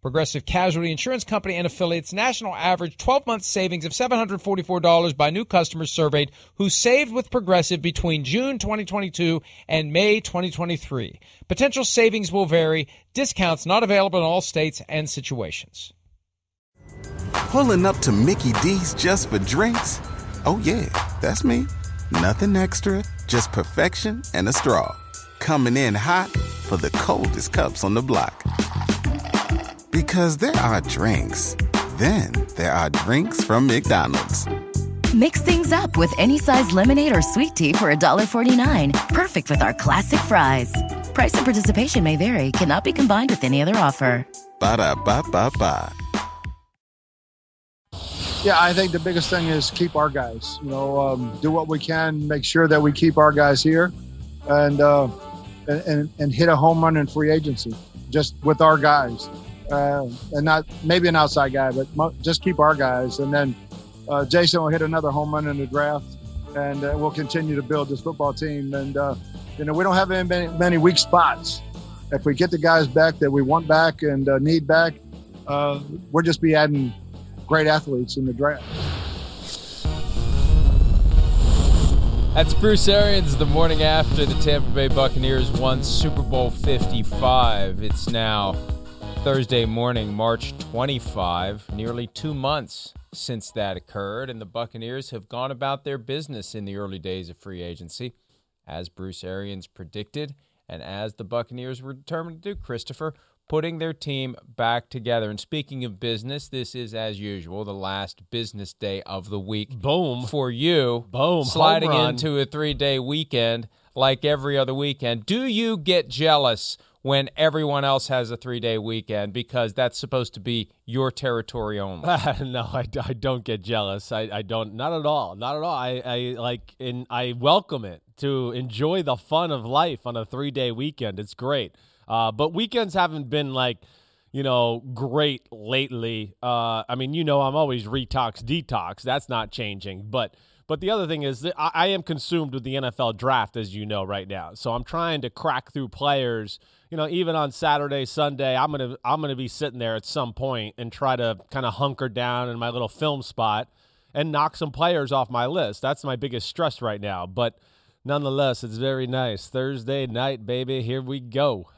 Progressive Casualty Insurance Company and affiliates national average 12 month savings of $744 by new customers surveyed who saved with Progressive between June 2022 and May 2023. Potential savings will vary, discounts not available in all states and situations. Pulling up to Mickey D's just for drinks? Oh, yeah, that's me. Nothing extra, just perfection and a straw. Coming in hot for the coldest cups on the block. Because there are drinks, then there are drinks from McDonald's. Mix things up with any size lemonade or sweet tea for $1.49. Perfect with our classic fries. Price and participation may vary, cannot be combined with any other offer. Ba da ba ba ba. Yeah, I think the biggest thing is keep our guys. You know, um, do what we can, make sure that we keep our guys here, and uh, and and hit a home run in free agency, just with our guys uh, and not maybe an outside guy, but mo- just keep our guys. And then uh, Jason will hit another home run in the draft, and uh, we'll continue to build this football team. And uh, you know, we don't have many, many weak spots. If we get the guys back that we want back and uh, need back, uh, we'll just be adding great athletes in the draft. That's Bruce Arians the morning after the Tampa Bay Buccaneers won Super Bowl 55. It's now Thursday morning, March 25, nearly two months since that occurred, and the Buccaneers have gone about their business in the early days of free agency, as Bruce Arians predicted, and as the Buccaneers were determined to do, Christopher, putting their team back together. And speaking of business, this is, as usual, the last business day of the week. Boom. For you. Boom. Sliding into a three day weekend like every other weekend. Do you get jealous? When everyone else has a three day weekend because that's supposed to be your territory only. no, I, I don't get jealous. I, I don't, not at all. Not at all. I, I like, and I welcome it to enjoy the fun of life on a three day weekend. It's great. Uh, but weekends haven't been like, you know, great lately. Uh, I mean, you know, I'm always retox, detox. That's not changing. But but the other thing is I, I am consumed with the NFL draft, as you know, right now. So I'm trying to crack through players. You know, even on Saturday, Sunday, I'm gonna I'm gonna be sitting there at some point and try to kind of hunker down in my little film spot and knock some players off my list. That's my biggest stress right now. But nonetheless, it's very nice. Thursday night, baby. Here we go.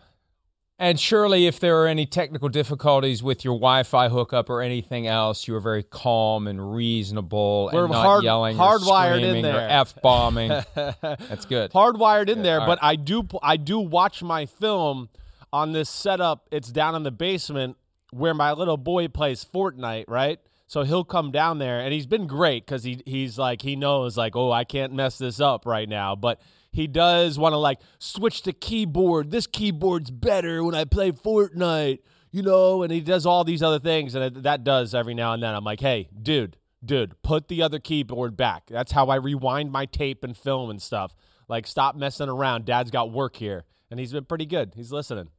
And surely, if there are any technical difficulties with your Wi-Fi hookup or anything else, you are very calm and reasonable We're and not hard, yelling, hardwired screaming, in there, or f bombing. That's good. Hardwired in Good. there, All but right. I do I do watch my film on this setup. It's down in the basement where my little boy plays Fortnite, right? So he'll come down there, and he's been great because he he's like he knows like oh I can't mess this up right now, but he does want to like switch the keyboard. This keyboard's better when I play Fortnite, you know, and he does all these other things, and that does every now and then. I'm like, hey, dude, dude, put the other keyboard back. That's how I rewind my tape and film and stuff. Like, stop messing around. Dad's got work here, and he's been pretty good. He's listening.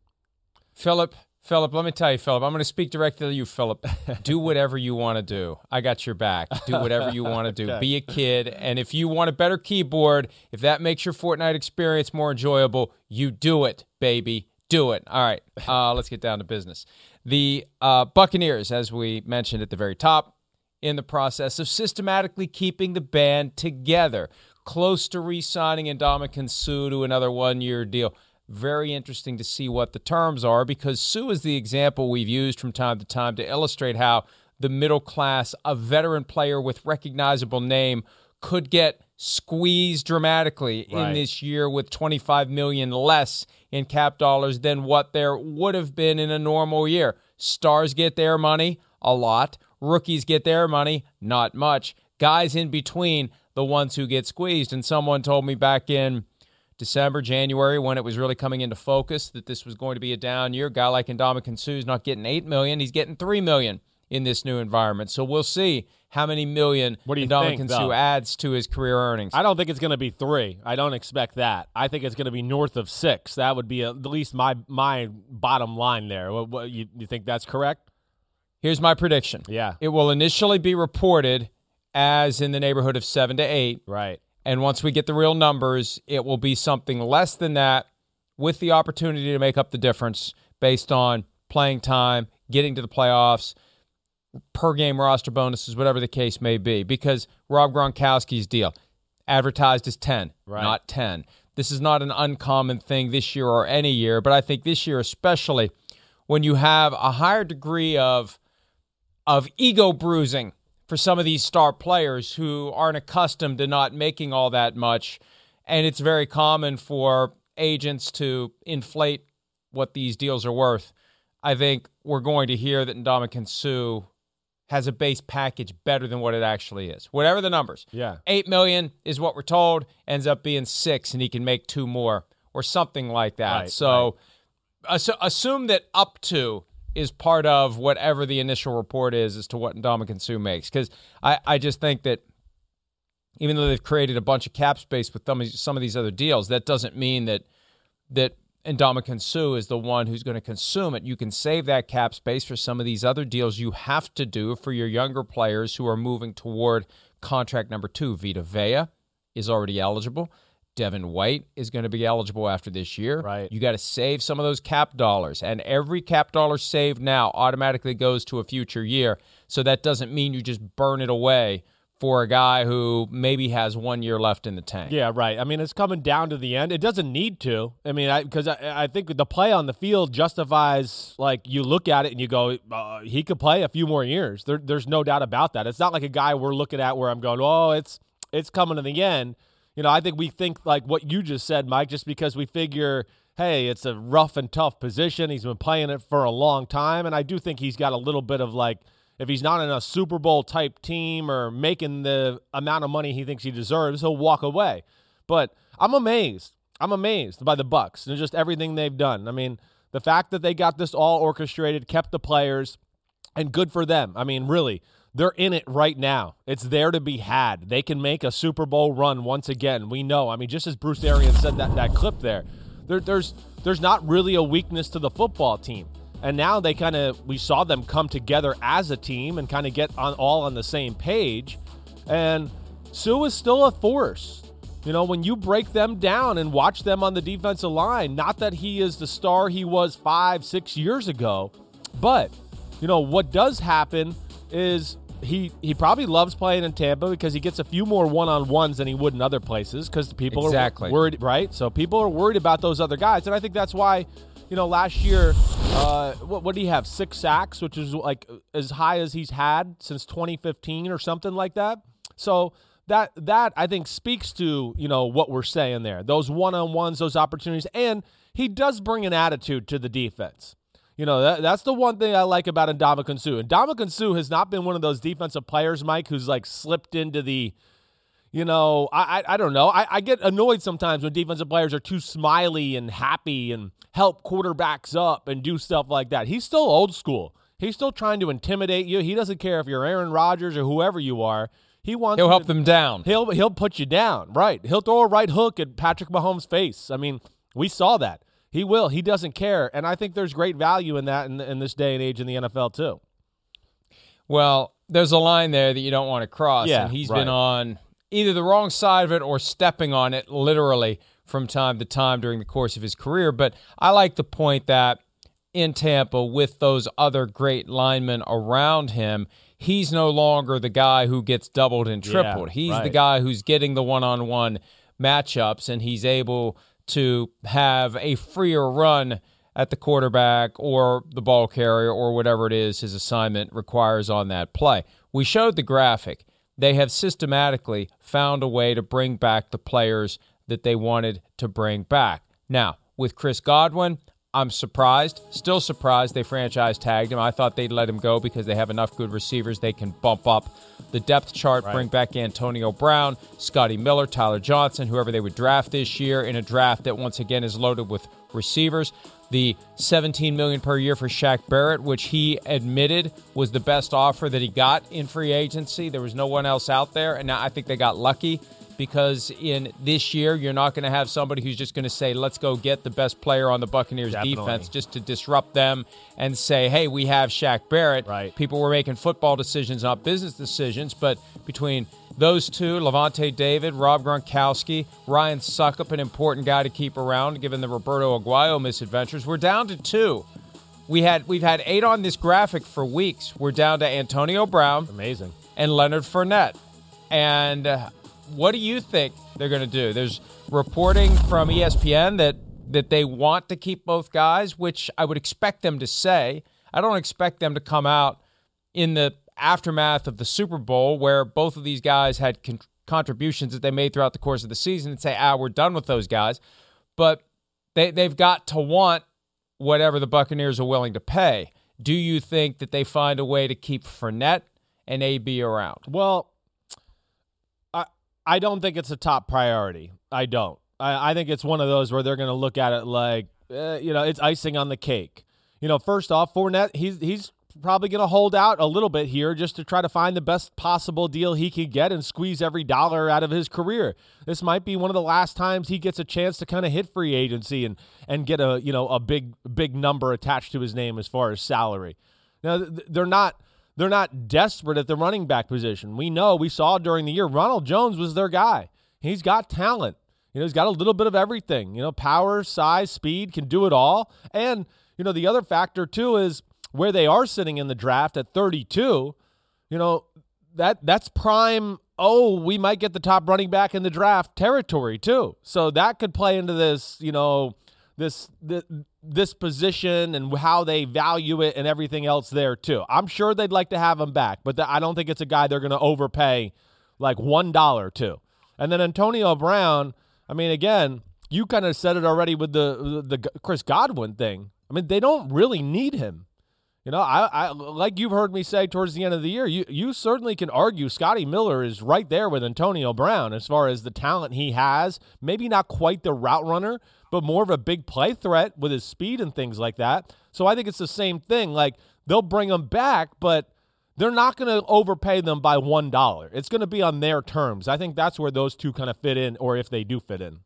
Philip, Philip, let me tell you, Philip, I'm going to speak directly to you, Philip. do whatever you want to do. I got your back. Do whatever you want to do. Okay. Be a kid. And if you want a better keyboard, if that makes your Fortnite experience more enjoyable, you do it, baby. Do it. All right. Uh, let's get down to business. The uh, Buccaneers, as we mentioned at the very top, in the process of systematically keeping the band together, close to re signing Ndamukong Suh to another one year deal. Very interesting to see what the terms are because Suh is the example we've used from time to time to illustrate how the middle class, a veteran player with recognizable name, could get squeezed dramatically in this year with 25 million less in cap dollars than what there would have been in a normal year. Stars get their money a lot, rookies get their money not much. Guys in between the ones who get squeezed and someone told me back in December, January, when it was really coming into focus that this was going to be a down year. A guy like Ndamukong Suh is not getting eight million; he's getting three million in this new environment. So we'll see how many million What do you think, adds to his career earnings. I don't think it's going to be three. I don't expect that. I think it's going to be north of six. That would be at least my my bottom line there. What, what, you, you think that's correct? Here's my prediction. Yeah. It will initially be reported as in the neighborhood of seven to eight. Right. And once we get the real numbers, it will be something less than that with the opportunity to make up the difference based on playing time, getting to the playoffs, per game roster bonuses, whatever the case may be. Because Rob Gronkowski's deal advertised as 10, Right. not 10. This is not an uncommon thing this year or any year, but I think this year especially when you have a higher degree of of ego bruising for some of these star players who aren't accustomed to not making all that much. And it's very common for agents to inflate what these deals are worth. I think we're going to hear that Ndamukong Suh has a base package better than what it actually is. Whatever the numbers. Yeah. Eight million is what we're told, ends up being six, and he can make two more or something like that. Right, so assu- assume that up to is part of whatever the initial report is as to what Ndamukong Suh makes. Because I, I just think that even though they've created a bunch of cap space with some of, these other deals, that doesn't mean that that Ndamukong Suh is the one who's going to consume it. You can save that cap space for some of these other deals you have to do for your younger players who are moving toward contract number two. Vita Vea is already eligible. Devin White is going to be eligible after this year. Right. You got to save some of those cap dollars, and every cap dollar saved now automatically goes to a future year. So that doesn't mean you just burn it away for a guy who maybe has one year left in the tank. Yeah, right. I mean, it's coming down to the end. It doesn't need to. I mean, I because I, I think the play on the field justifies like you look at it and you go, uh, he could play a few more years. There, there's no doubt about that. It's not like a guy we're looking at where I'm going, oh, it's it's coming to the end. You know, I think we think like what you just said, Mike, just because we figure, hey, it's a rough and tough position. He's been playing it for a long time, and I do think he's got a little bit of like if he's not in a Super Bowl type team or making the amount of money he thinks he deserves, he'll walk away. But I'm amazed. I'm amazed by the Bucs and just everything they've done. I mean, the fact that they got this all orchestrated, kept the players, and good for them. I mean, really, they're in it right now. It's there to be had. They can make a Super Bowl run once again. We know. I mean, just as Bruce Arians said that that clip there, there there's there's not really a weakness to the football team. And now they kind of we saw them come together as a team and kind of get on all on the same page. And Suh is still a force. You know, when you break them down and watch them on the defensive line, not that he is the star he was five, six years ago, but you know what does happen is he he probably loves playing in Tampa because he gets a few more one on ones than he would in other places because people Exactly. are worried, right? So people are worried about those other guys, and I think that's why you know last year, uh, what what did he have? Six sacks, which is like as high as he's had since 2015 or something like that. So that that I think speaks to you know what we're saying there. Those one on ones, those opportunities, and he does bring an attitude to the defense. You know, that, that's the one thing I like about Ndamukong Suh. Ndamukong Suh has not been one of those defensive players, Mike, who's like slipped into the, you know, I I, I don't know. I, I get annoyed sometimes when defensive players are too smiley and happy and help quarterbacks up and do stuff like that. He's still old school. He's still trying to intimidate you. He doesn't care if you're Aaron Rodgers or whoever you are. He wants He'll help to- them down. He'll he'll put you down, right? He'll throw a right hook at Patrick Mahomes' face. I mean, we saw that. He will. He doesn't care, and I think there's great value in that in, in this day and age in the NFL too. Well, there's a line there that you don't want to cross, Yeah, and he's right. been on either the wrong side of it or stepping on it literally from time to time during the course of his career. But I like the point that in Tampa, with those other great linemen around him, he's no longer the guy who gets doubled and Yeah, tripled. he's the guy who's getting the one-on-one matchups, and he's able to have a freer run at the quarterback or the ball carrier or whatever it is his assignment requires on that play. We showed the graphic. They have systematically found a way to bring back the players that they wanted to bring back. Now, with Chris Godwin, I'm surprised, still surprised they franchise tagged him. I thought they'd let him go because they have enough good receivers they can bump up the depth chart, right. bring back Antonio Brown, Scotty Miller, Tyler Johnson, whoever they would draft this year in a draft that once again is loaded with receivers. The 17 million per year for Shaq Barrett, which he admitted was the best offer that he got in free agency. There was no one else out there, and I think they got lucky because in this year you're not going to have somebody who's just going to say let's go get the best player on the Buccaneers Definitely. defense just to disrupt them and say hey we have Shaq Barrett. Right. People were making football decisions not business decisions but between those two Lavonte David Rob Gronkowski Ryan Succop, an important guy to keep around given the Roberto Aguayo misadventures we're down to two. We had we've had eight on this graphic for weeks. We're down to Antonio Brown amazing. and Leonard Fournette. And uh, what do you think they're going to do? There's reporting from ESPN that that they want to keep both guys, which I would expect them to say. I don't expect them to come out in the aftermath of the Super Bowl where both of these guys had con- contributions that they made throughout the course of the season and say, "Ah, we're done with those guys." But they they've got to want whatever the Buccaneers are willing to pay. Do you think that they find a way to keep Fournette and AB around? Well, I don't think it's a top priority. I don't. I, I think it's one of those where they're going to look at it like, uh, you know, it's icing on the cake. You know, first off, Fournette, he's he's probably going to hold out a little bit here just to try to find the best possible deal he can get and squeeze every dollar out of his career. This might be one of the last times he gets a chance to kind of hit free agency and and get a you know a big big number attached to his name as far as salary. Now they're not they're not desperate at the running back position. We know, we saw during the year, Ronald Jones was their guy. He's got talent. You know, he's got a little bit of everything. You know, power, size, speed, can do it all. And, you know, the other factor too is where they are sitting in the draft at 32, you know, that that's prime oh, we might get the top running back in the draft territory too. So that could play into this, you know, this, this this position and how they value it and everything else there too. I'm sure they'd like to have him back, but the, I don't think it's a guy they're going to overpay like one dollar to. And then Antonio Brown, I mean, again, you kind of said it already with the, the, the Chris Godwin thing. I mean, they don't really need him. You know, I, I like you've heard me say towards the end of the year, you you certainly can argue Scotty Miller is right there with Antonio Brown as far as the talent he has. Maybe not quite the route runner, but more of a big play threat with his speed and things like that. So I think it's the same thing. Like they'll bring him back, but they're not going to overpay them by one dollar. It's going to be on their terms. I think that's where those two kind of fit in, or if they do fit in.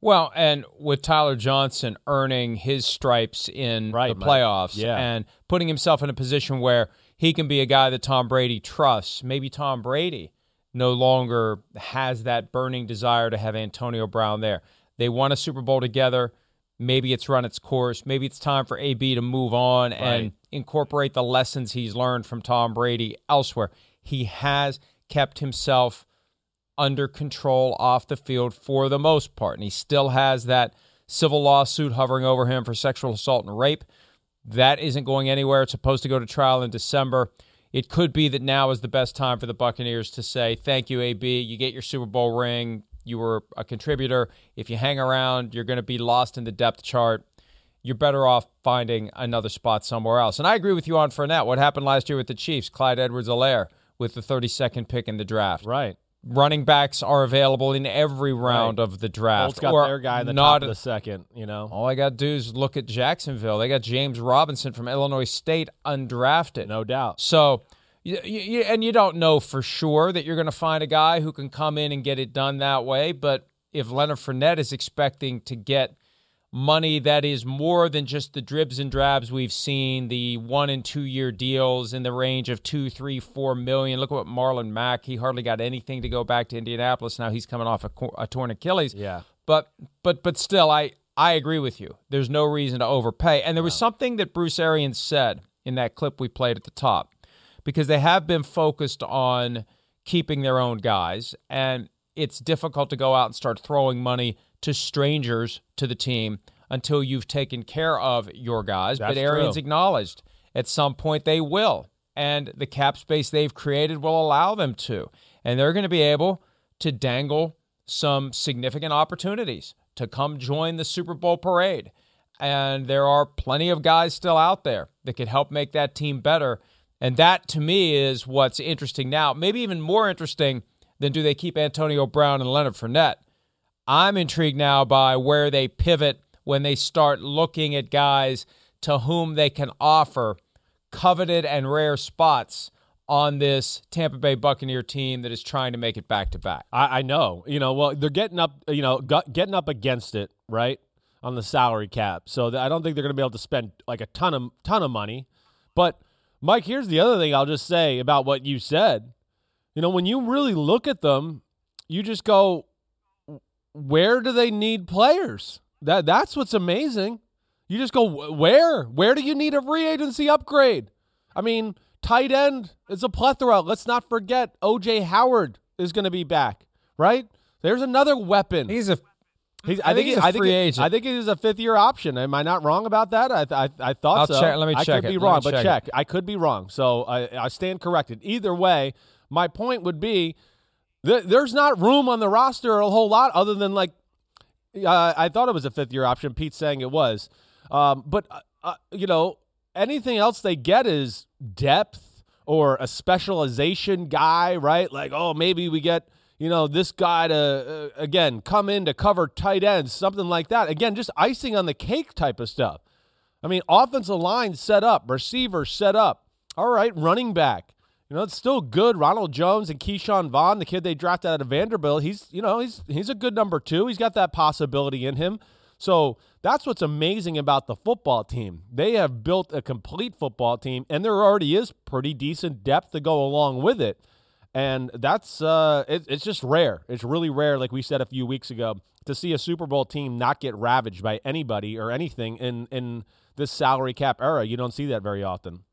Well, and with Tyler Johnson earning his stripes in right, the playoffs yeah. and putting himself in a position where he can be a guy that Tom Brady trusts, maybe Tom Brady no longer has that burning desire to have Antonio Brown there. They won a Super Bowl together. Maybe it's run its course. Maybe it's time for AB to move on right. and incorporate the lessons he's learned from Tom Brady elsewhere. He has kept himself under control off the field for the most part. And he still has that civil lawsuit hovering over him for sexual assault and rape. That isn't going anywhere. It's supposed to go to trial in December. It could be that now is the best time for the Buccaneers to say, Thank you, AB. You get your Super Bowl ring. You were a contributor. If you hang around, you're going to be lost in the depth chart. You're better off finding another spot somewhere else. And I agree with you on Fournette. What happened last year with the Chiefs? Clyde Edwards Helaire with the 32nd pick in the draft. Right running backs are available in every round right. of the draft. Colts got or their guy in the not, top of the second. You know, all I got to do is look at Jacksonville. They got James Robinson from Illinois State undrafted, no doubt. So. You, you, and you don't know for sure that you're going to find a guy who can come in and get it done that way. But if Leonard Fournette is expecting to get money that is more than just the dribs and drabs we've seen, the one and two year deals in the range of two, three, four million. Look at what Marlon Mack, he hardly got anything to go back to Indianapolis. Now he's coming off a, a torn Achilles. Yeah. But but but still, I I agree with you. There's no reason to overpay. And there was something that Bruce Arians said in that clip we played at the top, because they have been focused on keeping their own guys, and it's difficult to go out and start throwing money to strangers to the team until you've taken care of your guys. That's but Arians true. acknowledged at some point they will. And the cap space they've created will allow them to. And they're going to be able to dangle some significant opportunities to come join the Super Bowl parade. and there are plenty of guys still out there that could help make that team better. And that to me is what's interesting now. Maybe even more interesting than do they keep Antonio Brown and Leonard Fournette. I'm intrigued now by where they pivot when they start looking at guys to whom they can offer coveted and rare spots on this Tampa Bay Buccaneer team that is trying to make it back to back. I, know, you know, well, they're getting up, you know, getting up against it, right, on the salary cap. So I don't think they're going to be able to spend like a ton of ton of money. But Mike, here's the other thing I'll just say about what you said. You know, when you really look at them, you just go, where do they need players? That that's what's amazing. You just go where? Where do you need a free agency upgrade? I mean, tight end is a plethora. Let's not forget OJ Howard is going to be back, right? There's another weapon. He's a He's, I, I, think, he's a I think free agent. I think it is a fifth year option. Am I not wrong about that? I I, I thought I'll so. Check, let me I check. I could it. be wrong, but check. check. I could be wrong. So I, I stand corrected. Either way, my point would be th- there's not room on the roster a whole lot other than like uh, I thought it was a fifth year option. Pete's saying it was, um, but uh, uh, you know anything else they get is depth or a specialization guy, right? Like oh maybe we get you know, this guy to, uh, again, come in to cover tight ends, something like that. Again, just icing on the cake type of stuff. I mean, offensive line set up, receiver set up. All right, running back. You know, it's still good. Ronald Jones and Ke'Shawn Vaughn, the kid they drafted out of Vanderbilt, he's, you know, he's he's a good number two. He's got that possibility in him. So that's what's amazing about the football team. They have built a complete football team, and there already is pretty decent depth to go along with it and that's uh, it, it's just rare. It's really rare, like we said a few weeks ago, to see a Super Bowl team not get ravaged by anybody or anything in in this salary cap era. You don't see that very often.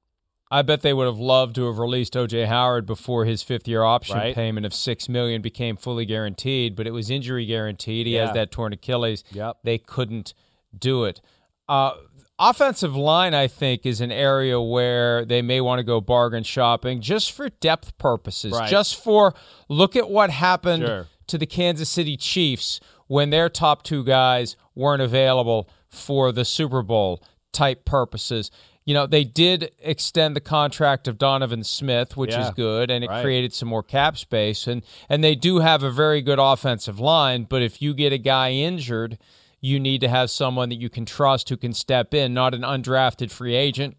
I bet they would have loved to have released OJ Howard before his fifth year option right. payment of six million became fully guaranteed, but it was injury guaranteed. He yeah. has that torn Achilles. Yep. They couldn't do it. Uh, offensive line, I think, is an area where they may want to go bargain shopping just for depth purposes, right. just for look at what happened sure. to the Kansas City Chiefs when their top two guys weren't available for the Super Bowl type purposes. You know, they did extend the contract of Donovan Smith, which yeah, is good, and it right. created some more cap space. And and they do have a very good offensive line, but if you get a guy injured, you need to have someone that you can trust who can step in, not an undrafted free agent,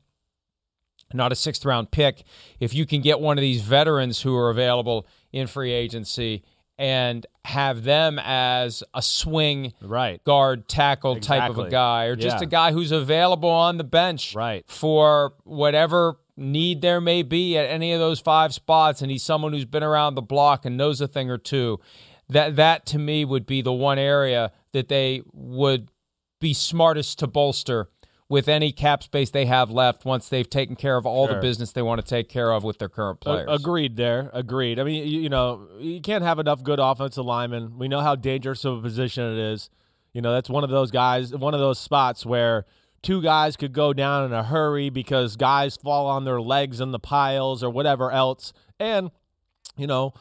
not a sixth round pick. If you can get one of these veterans who are available in free agency and have them as a swing right. guard tackle exactly. type of a guy or just yeah. a guy who's available on the bench right. for whatever need there may be at any of those five spots and he's someone who's been around the block and knows a thing or two that that to me would be the one area that they would be smartest to bolster with any cap space they have left once they've taken care of all sure. the business they want to take care of with their current players. agreed there. Agreed. I mean, you, you, know, you can't have enough good offensive linemen. We know how dangerous of a position it is. You know, that's one of those guys, one of those spots where two guys could go down in a hurry because guys fall on their legs in the piles or whatever else. And, you know,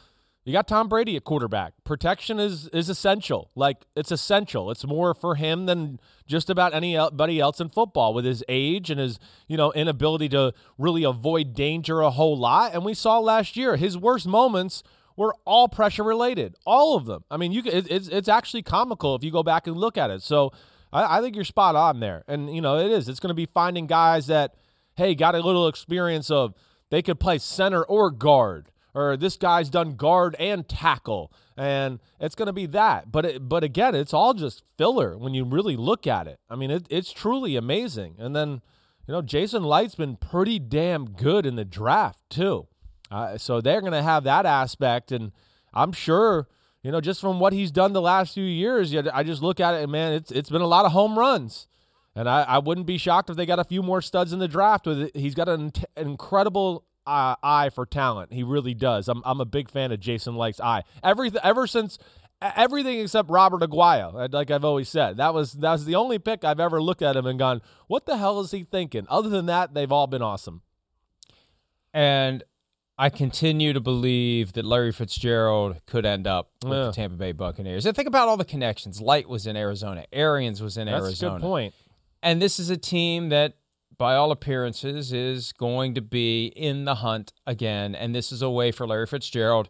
you got Tom Brady at quarterback. Protection is is essential. Like it's essential. It's more for him than just about anybody else in football with his age and his, you know, inability to really avoid danger a whole lot. And we saw last year his worst moments were all pressure related. All of them. I mean, you it's it's actually comical if you go back and look at it. So I, I think you're spot on there. And you know, it is. It's going to be finding guys that hey, got a little experience of they could play center or guard or this guy's done guard and tackle, and it's going to be that. But it, but again, it's all just filler when you really look at it. I mean, it, it's truly amazing. And then you know, Jason Licht's been pretty damn good in the draft too. Uh, so they're going to have that aspect, and I'm sure you know just from what he's done the last few years. I just look at it, and man, it's it's been a lot of home runs. And I, I wouldn't be shocked if they got a few more studs in the draft. With it. He's got an incredible uh, eye for talent. He really does. I'm I'm a big fan of Jason Licht's eye. Everything ever since everything except Robert Aguayo. Like I've always said, that was that was the only pick I've ever looked at him and gone, "What the hell is he thinking?" Other than that, they've all been awesome. And I continue to believe that Larry Fitzgerald could end up with Yeah. the Tampa Bay Buccaneers. And think about all the connections. Licht was in Arizona. Arians was in That's Arizona. a good point. and this is a team that, by all appearances, is going to be in the hunt again. And this is a way for Larry Fitzgerald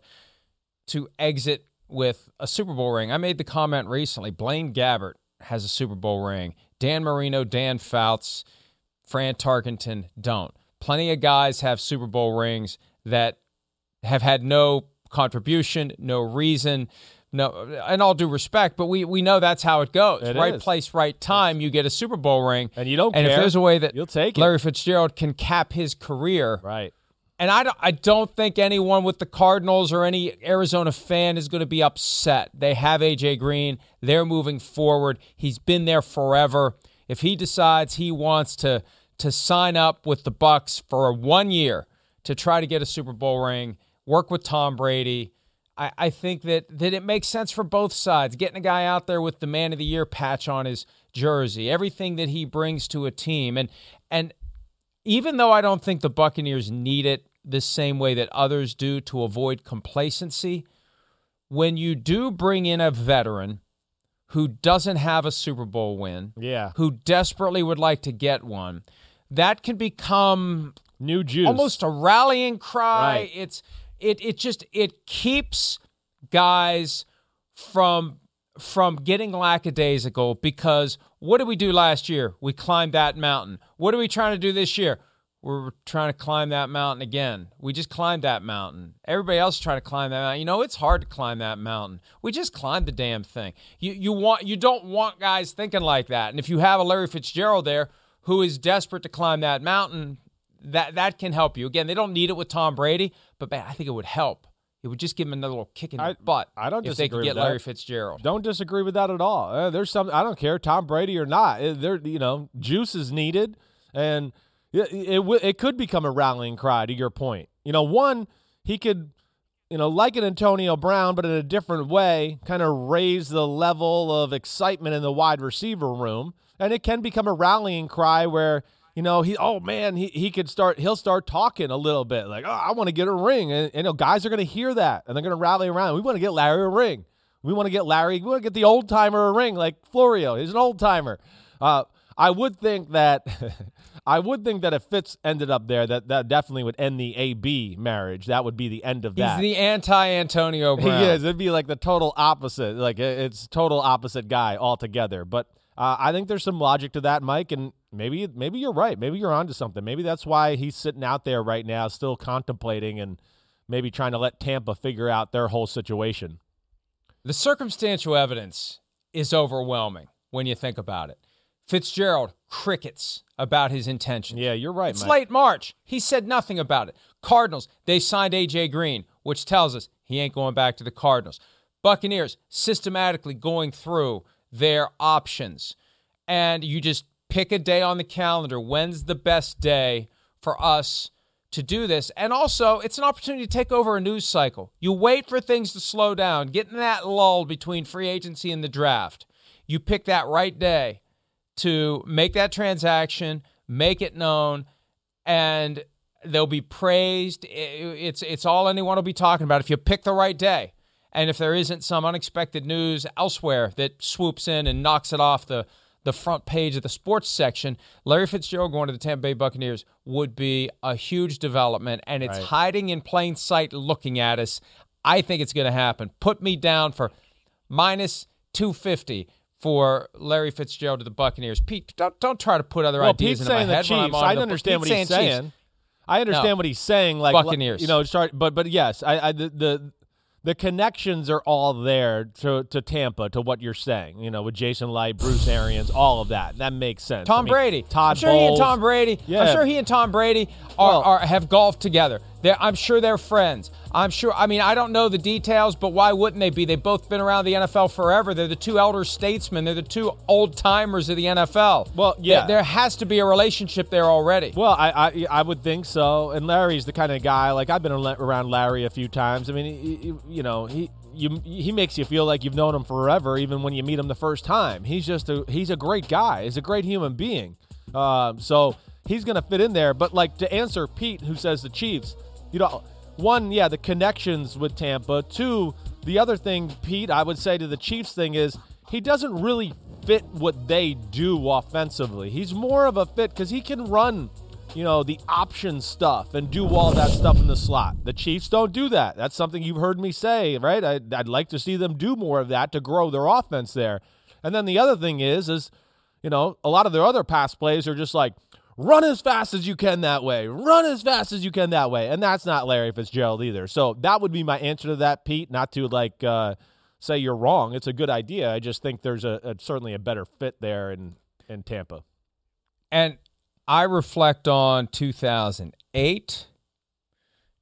to exit with a Super Bowl ring. I made the comment recently Blaine Gabbert has a Super Bowl ring. Dan Marino, Dan Fouts, Fran Tarkenton don't. Plenty of guys have Super Bowl rings that have had no contribution, no reason, no, and all due respect, but we we know that's how it goes. It right is. place, right time. You get a Super Bowl ring, And you don't And if there's a way that You'll take it. Larry Fitzgerald can cap his career, Right. and I don't, I don't think anyone with the Cardinals or any Arizona fan is going to be upset. They have AJ Green. They're moving forward. He's been there forever. If he decides he wants to to sign up with the Bucs for one year to try to get a Super Bowl ring, work with Tom Brady, I, I think that that it makes sense for both sides. Getting a guy out there with the Man of the Year patch on his jersey, everything that he brings to a team, and and even though I don't think the Buccaneers need it the same way that others do to avoid complacency, when you do bring in a veteran who doesn't have a Super Bowl win, Yeah. who desperately would like to get one, that can become New juice. almost a rallying cry. Right. It's it it just it keeps guys from from getting lackadaisical because what did we do last year? We climbed that mountain. What are we trying to do this year? We're trying to climb that mountain again. We just climbed that mountain. Everybody else is trying to climb that mountain. You know, it's hard to climb that mountain. We just climbed the damn thing. You you want you don't want guys thinking like that. And if you have a Larry Fitzgerald there who is desperate to climb that mountain, that that can help you. Again, they don't need it with Tom Brady, but man, I think it would help. It would just give him another little kick in the I- butt. I don't if they could disagree get with. Larry Fitzgerald. Don't disagree with that at all. Uh, there's some I don't care Tom Brady or not. Uh, There you know juice is needed, and it it, it could become a rallying cry. To your point, you know, one he could, you know, like an Antonio Brown, but in a different way, kind of raise the level of excitement in the wide receiver room, and it can become a rallying cry where. You know, he oh man, he, he could start he'll start talking a little bit like, oh, I want to get a ring. And, and you know, guys are gonna hear that and they're gonna rally around. We want to get Larry a ring. We want to get Larry. We want to get the old timer a ring like Florio. He's an old timer. Uh, I would think that I would think that if Fitz ended up there, that that definitely would end the AB marriage. That would be the end of that. He's the anti-Antonio Brown. He is. It'd be like the total opposite. Like it's total opposite guy altogether. But uh, I think there's some logic to that, Mike. And maybe maybe you're right. Maybe you're onto something. Maybe that's why he's sitting out there right now, still contemplating and maybe trying to let Tampa figure out their whole situation. The circumstantial evidence is overwhelming when you think about it. Fitzgerald crickets about his intentions. Yeah, you're right. It's Mike. late March. He said nothing about it. Cardinals, they signed AJ Green, which tells us he ain't going back to the Cardinals. Buccaneers systematically going through their options. And you just pick a day on the calendar. When's the best day for us to do this? And also, it's an opportunity to take over a news cycle. You wait for things to slow down, get in that lull between free agency and the draft. You pick that right day to make that transaction, make it known, and they'll be praised. It's it's all anyone will be talking about if you pick the right day. And if there isn't some unexpected news elsewhere that swoops in and knocks it off the the front page of the sports section, Larry Fitzgerald going to the Tampa Bay Buccaneers would be a huge development, and it's Right. hiding in plain sight, looking at us. I think it's going to happen. Put me down for minus 250 for Larry Fitzgerald to the Buccaneers. Pete, don't, don't try to put other well, ideas Pete's into my head when I'm Chiefs. I the- understand what he's saying saying. Chiefs. I understand No. what he's saying. Like Buccaneers. you know, start. But but yes, I, I the, the the connections are all there to to Tampa to what you're saying. You know, with Jason Licht, Bruce Arians, all of that. That makes sense. Tom I mean, Brady. Todd I'm sure he and Tom Brady. Yeah. I'm sure he and Tom Brady are, Well- are have golfed together. They're, I'm sure they're friends. I'm sure. I mean, I don't know the details, but why wouldn't they be? They've both been around the NFL forever. They're the two elder statesmen. They're the two old timers of the NFL. Well, yeah. There, there has to be a relationship there already. Well, I, I I would think so. And Larry's the kind of guy. Like I've been around Larry a few times. I mean, he, he- you know, he you he makes you feel like you've known him forever, even when you meet him the first time. He's just a he's a great guy. He's a great human being. Um, so he's gonna fit in there. But like to answer Pete, who says the Chiefs, you know, one, yeah, the connections with Tampa. Two, the other thing, Pete, I would say to the Chiefs thing is he doesn't really fit what they do offensively. He's more of a fit because he can run, you know, the option stuff and do all that stuff in the slot. The Chiefs don't do that. That's something you've heard me say, right? I'd, I'd like to see them do more of that to grow their offense there. And then the other thing is, is you know, a lot of their other pass plays are just like run as fast as you can that way, run as fast as you can that way, and that's not Larry Fitzgerald either. So that would be my answer to that, Pete. Not to like. Uh, say you're wrong. It's a good idea. I just think there's a, a certainly a better fit there in in Tampa. And I reflect on 2008,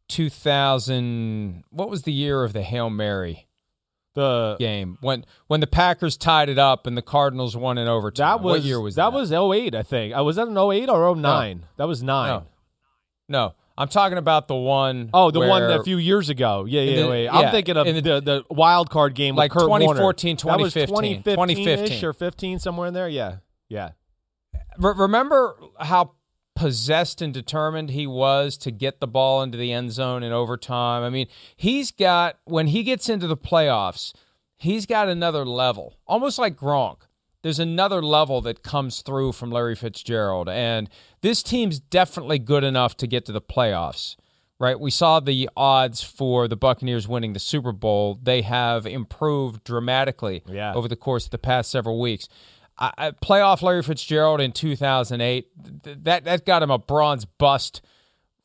2000. What was the year of the Hail Mary? The game when when the Packers tied it up and the Cardinals won in overtime. That was what year was that? That was 08, I think. I uh, was that an 08 or 09? No. That was nine. No. no. I'm talking about the one. Oh, the one a few years ago. Yeah, yeah, the, yeah. I'm thinking of the, the, the wild card game like Kurt 2014, Warner. 2015, 2015 or 15 somewhere in there. Yeah, yeah. Re- remember how possessed and determined he was to get the ball into the end zone in overtime. I mean, he's got when he gets into the playoffs, he's got another level, almost like Gronk there's another level that comes through from Larry Fitzgerald. And this team's definitely good enough to get to the playoffs, right? We saw the odds for the Buccaneers winning the Super Bowl. They have improved dramatically yeah. over the course of the past several weeks. I, playoff Larry Fitzgerald in 2008, that, that got him a bronze bust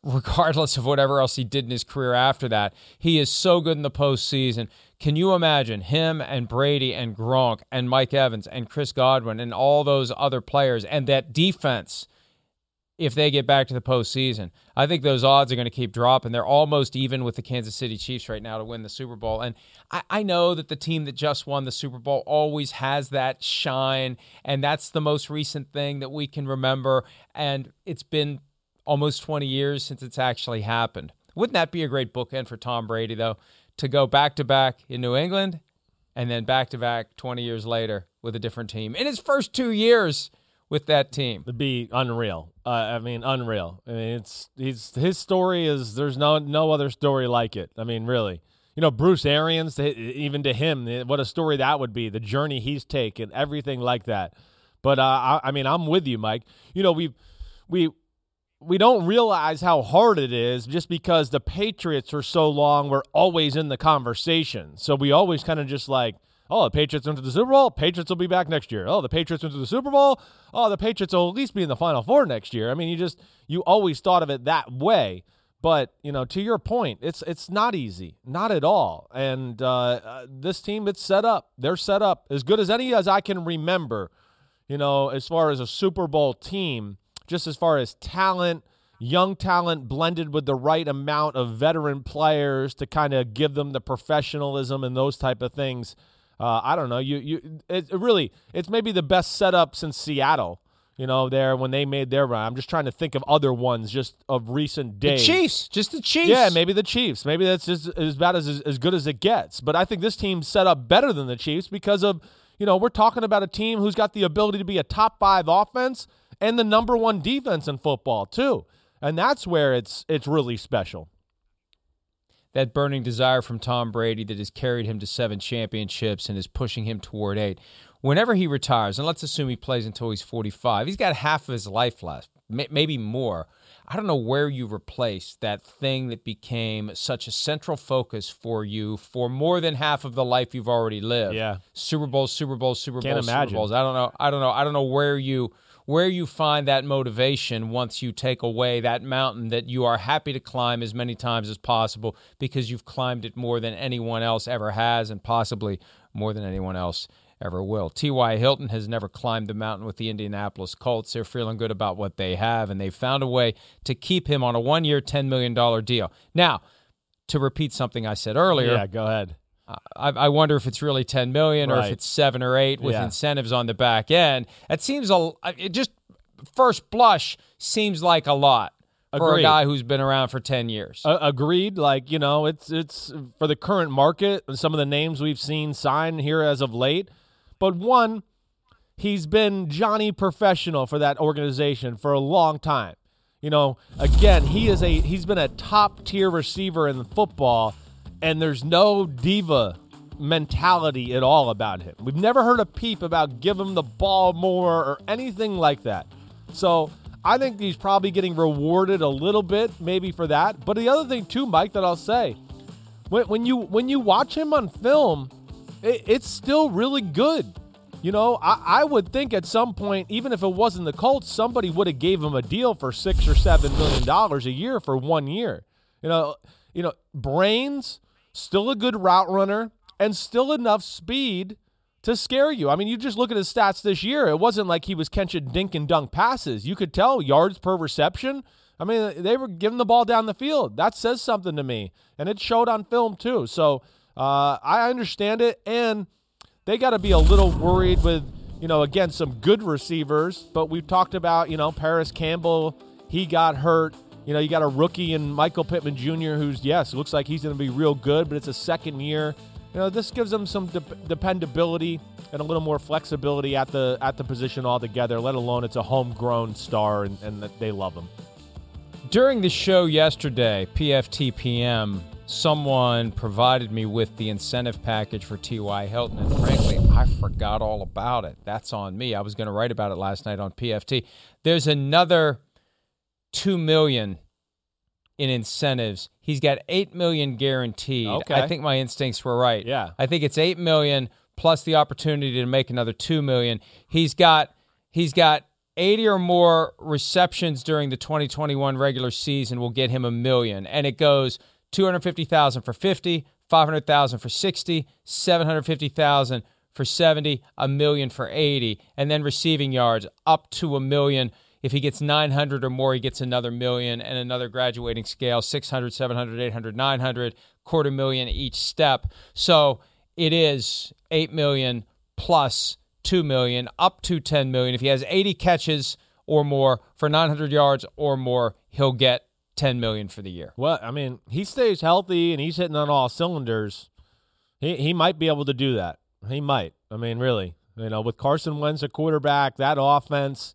regardless of whatever else he did in his career after that. He is so good in the postseason. Can you imagine him and Brady and Gronk and Mike Evans and Chris Godwin and all those other players and that defense if they get back to the postseason? I think those odds are going to keep dropping. They're almost even with the Kansas City Chiefs right now to win the Super Bowl. And I, I know that the team that just won the Super Bowl always has that shine, and that's the most recent thing that we can remember. And it's been almost 20 years since it's actually happened. Wouldn't that be a great bookend for Tom Brady, though? to go back to back in New England and then back to back 20 years later with a different team in his first two years with that team. To be unreal. Uh, I mean, unreal. I mean, it's he's his story is there's no no other story like it. I mean, really. You know, Bruce Arians, even to him, what a story that would be. The journey he's taken, everything like that. But uh, I, I mean, I'm with you, Mike. You know, we we we don't realize how hard it is just because the Patriots for so long were always in the conversation. So we always kind of just like, oh, the Patriots went to the Super Bowl. Patriots will be back next year. Oh, the Patriots went to the Super Bowl. Oh, the Patriots will at least be in the Final Four next year. I mean, you just you always thought of it that way. But you know, to your point, it's it's not easy, not at all. And uh, uh, this team, it's set up. They're set up as good as any as I can remember. You know, as far as a Super Bowl team just as far as talent, young talent blended with the right amount of veteran players to kind of give them the professionalism and those type of things. Uh, I don't know. You you it, it really it's maybe the best setup since Seattle. You know, there when they made their run. I'm just trying to think of other ones just of recent days. The Chiefs, just the Chiefs. Yeah, maybe the Chiefs. Maybe that's just as bad as as good as it gets. But I think this team's set up better than the Chiefs because of you know we're talking about a team who's got the ability to be a top five offense and the number one defense in football too. And that's where it's it's really special. That burning desire from Tom Brady that has carried him to seven championships and is pushing him toward eight. Whenever he retires, and let's assume he plays until he's 45, he's got half of his life left, maybe more. I don't know where you replace that thing that became such a central focus for you for more than half of the life you've already lived. Yeah. Super Bowl, Super Bowl, Super Can't Super Bowls. I don't know. I don't know. I don't know where you where you find that motivation once you take away that mountain that you are happy to climb as many times as possible because you've climbed it more than anyone else ever has and possibly more than anyone else ever will. T.Y. Hilton has never climbed the mountain with the Indianapolis Colts. They're feeling good about what they have, and they found a way to keep him on a one year, $10 million deal. Now, to repeat something I said earlier. Yeah, go ahead. I, I wonder if it's really 10 million right. or if it's seven or eight with yeah. incentives on the back end. It seems a it just first blush seems like a lot for Agreed. a guy who's been around for 10 years. Uh, agreed. Like, you know, it's it's for the current market and some of the names we've seen sign here as of late. But one, he's been Johnny professional for that organization for a long time. You know, again, he is a he's been a top tier receiver in football and there's no diva mentality at all about him. We've never heard a peep about give him the ball more or anything like that. So I think he's probably getting rewarded a little bit, maybe for that. But the other thing too, Mike, that I'll say, when, when you when you watch him on film, it, it's still really good. You know, I, I would think at some point, even if it wasn't the Colts, somebody would have gave him a deal for six or seven million dollars a year for one year. You know, you know, brains, still a good route runner, and still enough speed to scare you. I mean, you just look at his stats this year. It wasn't like he was catching dink and dunk passes. You could tell yards per reception. I mean, they were giving the ball down the field. That says something to me, and it showed on film too. So uh, I understand it, and they got to be a little worried with, you know, again some good receivers. But we've talked about, you know, Parris Campbell. He got hurt. You know, you got a rookie in Michael Pittman Jr., who's yes, looks like he's going to be real good, but it's a second year. You know, this gives them some de- dependability and a little more flexibility at the at the position altogether. Let alone it's a homegrown star, and, and they love him. During the show yesterday, PFTPM, someone provided me with the incentive package for T.Y. Hilton, and frankly, I forgot all about it. That's on me. I was going to write about it last night on PFT. There's another two million in incentives. He's got eight million guaranteed. Okay. I think my instincts were right. Yeah. I think it's eight million plus the opportunity to make another two million. He's got he's got 80 or more receptions during the 2021 regular season will get him a million. And it goes 250,000 for 50, 500,000 for 60, 750,000 for 70, a million for 80, and then receiving yards up to a million. If he gets 900 or more, he gets another million and another graduating scale 600, 700, 800, 900, quarter million each step. So it is 8 million plus 2 million up to 10 million. If he has 80 catches or more for 900 yards or more, he'll get 10 million for the year. Well, I mean, he stays healthy and he's hitting on all cylinders. He he might be able to do that. He might. I mean, really. You know, with Carson Wentz a quarterback, that offense,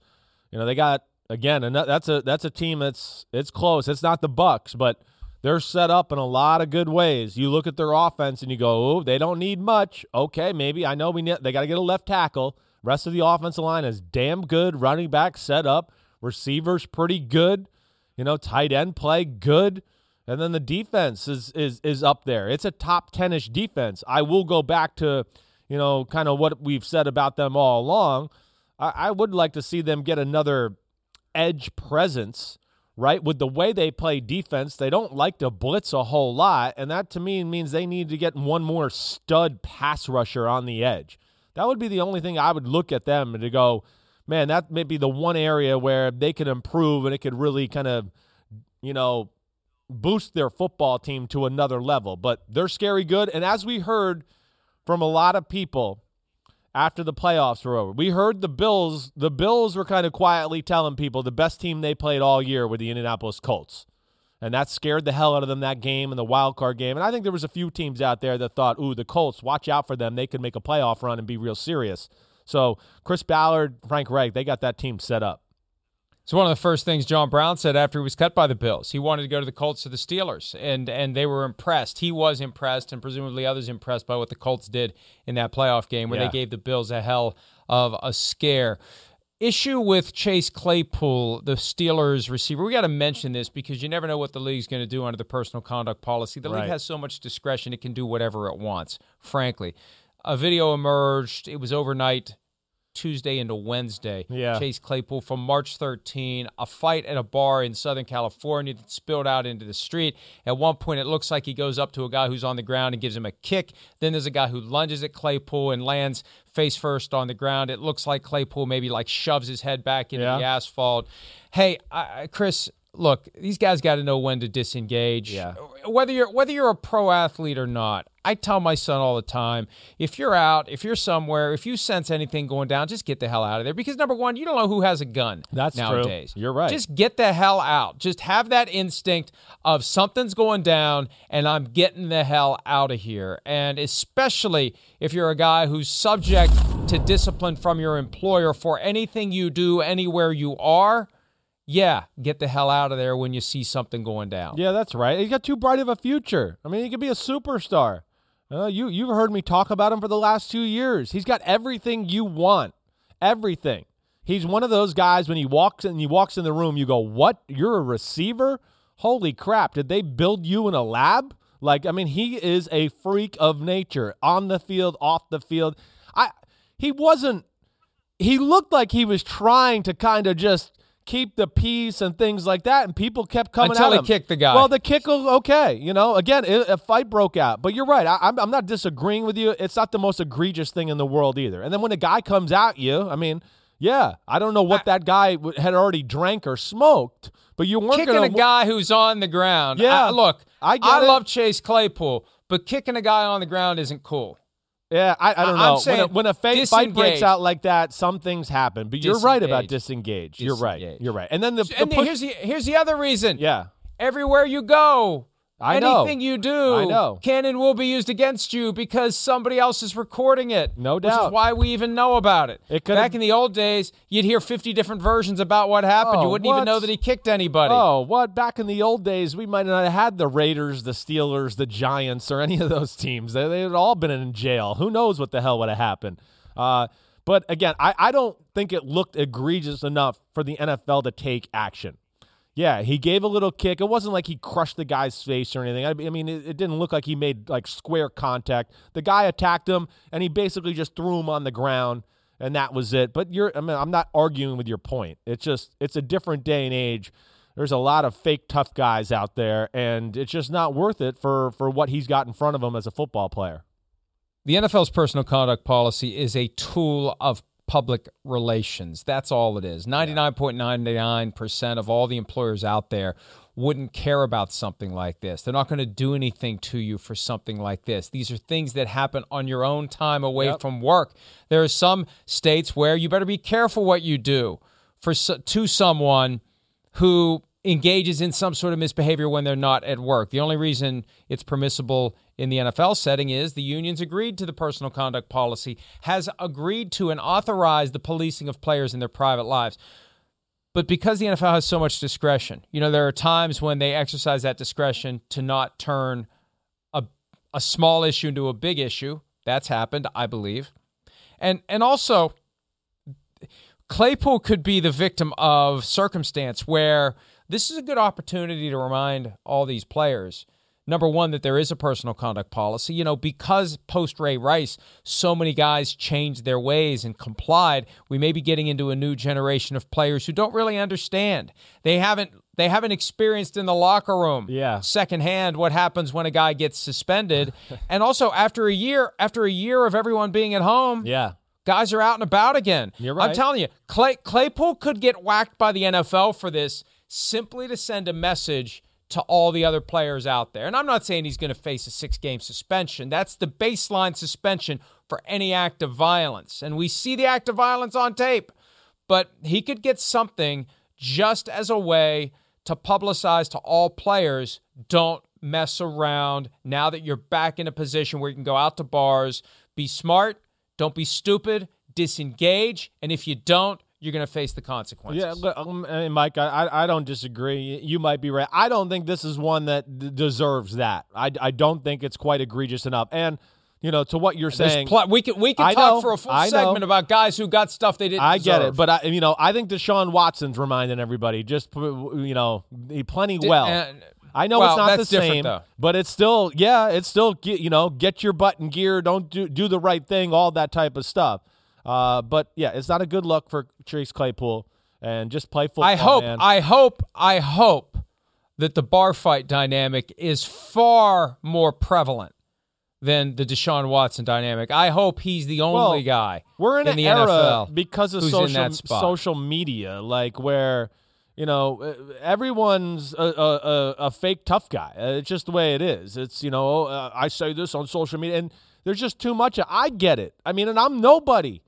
you know, they got again, that's a that's a team that's it's close. It's not the Bucs, but they're set up in a lot of good ways. You look at their offense and you go, "Oh, they don't need much." Okay, maybe I know we need, they got to get a left tackle. Rest of the offensive line is damn good. Running back set up, receivers pretty good. You know, tight end play good. And then the defense is is is up there. It's a top 10ish defense. I will go back to, you know, kind of what we've said about them all along. I, I would like to see them get another edge presence, right? With the way they play defense, they don't like to blitz a whole lot, and that to me means they need to get one more stud pass rusher on the edge. That would be the only thing I would look at them and to go, man, that may be the one area where they could improve and it could really kind of, you know, boost their football team to another level. But they're scary good. And as we heard from a lot of people after the playoffs were over, we heard the Bills, the Bills were kind of quietly telling people the best team they played all year were the Indianapolis Colts. And that scared the hell out of them that game and the wild card game. And I think there was a few teams out there that thought, ooh, the Colts, watch out for them. They could make a playoff run and be real serious. So Chris Ballard, Frank Reich, they got that team set up. So one of the first things John Brown said after he was cut by the Bills, he wanted to go to the Colts or the Steelers, and and they were impressed. He was impressed, and presumably others impressed by what the Colts did in that playoff game where Yeah. they gave the Bills a hell of a scare. Issue with Chase Claypool, the Steelers receiver. We got to mention this because you never know what the league's going to do under the personal conduct policy. The Right. league has so much discretion; it can do whatever it wants. Frankly, a video emerged. It was overnight. Tuesday into Wednesday. Yeah. Chase Claypool from March 13, a fight at a bar in Southern California that spilled out into the street. At one point, it looks like he goes up to a guy who's on the ground and gives him a kick. Then there's a guy who lunges at Claypool and lands face first on the ground. It looks like Claypool maybe like shoves his head back into Yeah. the asphalt. Hey, I, Chris. Look, these guys got to know when to disengage. Yeah. Whether you're whether you're a pro athlete or not, I tell my son all the time: if you're out, if you're somewhere, if you sense anything going down, just get the hell out of there. Because number one, you don't know who has a gun. That's true. nowadays. You're right. Just get the hell out. Just have that instinct of something's going down, and I'm getting the hell out of here. And especially if you're a guy who's subject to discipline from your employer for anything you do anywhere you are. Yeah, get the hell out of there when you see something going down. Yeah, that's right. He's got too bright of a future. I mean, he could be a superstar. Uh, you you've heard me talk about him for the last two years. He's got everything you want, everything. He's one of those guys when he walks in, he walks in the room, you go, "What? You're a receiver? Holy crap! Did they build you in a lab?" Like, I mean, he is a freak of nature on the field, off the field. I he wasn't. He looked like he was trying to kind of just keep the peace and things like that, and people kept coming Until he him. kicked the guy. Well, the kick was okay. You know, again, it, a fight broke out. But you're right. I, I'm, I'm not disagreeing with you. It's not the most egregious thing in the world either. And then when a guy comes at you, I mean, yeah, I don't know what that guy w- had already drank or smoked, but you weren't kicking gonna a guy who's on the ground. Yeah, I- look, I get it. love Chase Claypool, but kicking a guy on the ground isn't cool. Yeah, I, I don't I- I'm know. saying when a, when a fake fight breaks out like that, some things happen. But you're right about Disengage. disengage. You're right. You're right. And then the, the and push, here's the here's the other reason. yeah, Everywhere you go, I know. anything you do, I know. can and will be used against you because somebody else is recording it. No Which doubt. is why we even know about it. It could've- Back in the old days, you'd hear 50 different versions about what happened. you Oh, wouldn't what? even know that he kicked anybody. Oh, what? Back in the old days, we might not have had the Raiders, the Steelers, the Giants, or any of those teams. They, they had all been in jail. Who knows what the hell would have happened? Uh, but again, I, I don't think it looked egregious enough for the NFL to take action. Yeah, he gave a little kick. It wasn't like he crushed the guy's face or anything. I, mean, it, it didn't look like he made like square contact. The guy attacked him, and he basically just threw him on the ground, and that was it. But you're, I mean, I'm not arguing with your point. It's just, it's a different day and age. There's a lot of fake tough guys out there, and it's just not worth it for for what he's got in front of him as a football player. The NFL's personal conduct policy is a tool of public relations. That's all it is. 99.99% of all the employers out there wouldn't care about something like this. They're not going to do anything to you for something like this. These are things that happen on your own time away Yep. from work. There are some states where you better be careful what you do for to someone who engages in some sort of misbehavior when they're not at work. The only reason it's permissible in the NFL setting is the unions agreed to the personal conduct policy, has agreed to and authorized the policing of players in their private lives. But because the NFL has so much discretion, you know, there are times when they exercise that discretion to not turn a, a small issue into a big issue. That's happened, I believe. And and also Claypool could be the victim of circumstance where this is a good opportunity to remind all these players number one that there is a personal conduct policy you know because post ray rice so many guys changed their ways and complied we may be getting into a new generation of players who don't really understand they haven't they haven't experienced in the locker room Yeah. secondhand what happens when a guy gets suspended and also after a year after a year of everyone being at home Yeah. Guys are out and about again. You're I'm telling you, Clay, Claypool could get whacked by the NFL for this simply to send a message to all the other players out there. And I'm not saying he's going to face a six game suspension. That's the baseline suspension for any act of violence. And we see the act of violence on tape. But he could get something just as a way to publicize to all players don't mess around now that you're back in a position where you can go out to bars, be smart, don't be stupid, disengage, and if you don't, you're going to face the consequences. Yeah, um, Mike, I, I don't disagree. You might be right. I don't think this is one that d- deserves that. I, I don't think it's quite egregious enough. And you know, to what you're There's saying, pl- we can we could I talk know, for a full I know. segment about guys who got stuff they didn't. I get it, but I, you know, I think Deshaun Watson's reminding everybody just you know plenty Di- well. I know well, it's not the same, though. but it's still yeah, it's still you know get your butt in gear, don't do do the right thing, all that type of stuff. Uh, but yeah, it's not a good look for Chase Claypool, and just play football. I hope, man. I hope, I hope that the bar fight dynamic is far more prevalent than the Deshaun Watson dynamic. I hope he's the only Well, guy We're in, in the NFL because of social social media, like where you know everyone's a, a, a, fake tough guy. Uh, It's just the way it is. It's you know uh, I say this on social media, and there's just too much. of- I get it. I mean, and I'm nobody,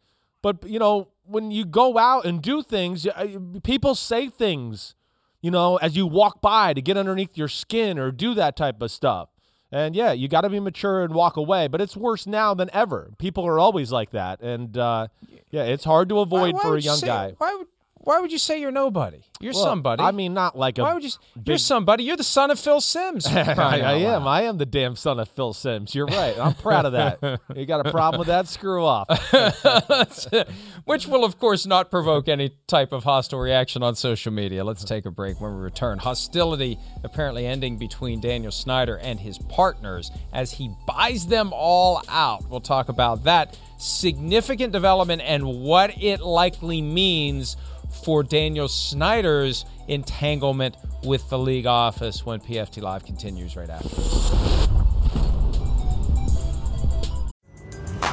but you know when you go out and do things, uh, people say things, you know, as you walk by to get underneath your skin or do that type of stuff. And yeah, you got to be mature and walk away. But it's worse now than ever. People are always like that, and uh, yeah, it's hard to avoid why for a you young say- guy. Why would Why would you say you're nobody? You're Well, somebody. I mean, not like a. why would you? big- You're somebody. You're the son of Phil Simms. I, I am. I am the damn son of Phil Simms. You're right. I'm proud of that. you got a problem with that? Screw off. Which will, of course, not provoke any type of hostile reaction on social media. Let's take a break when we return. Hostility apparently ending between Daniel Snyder and his partners as he buys them all out. We'll talk about that significant development and what it likely means for Daniel Snyder's entanglement with the league office when PFT Live continues right after.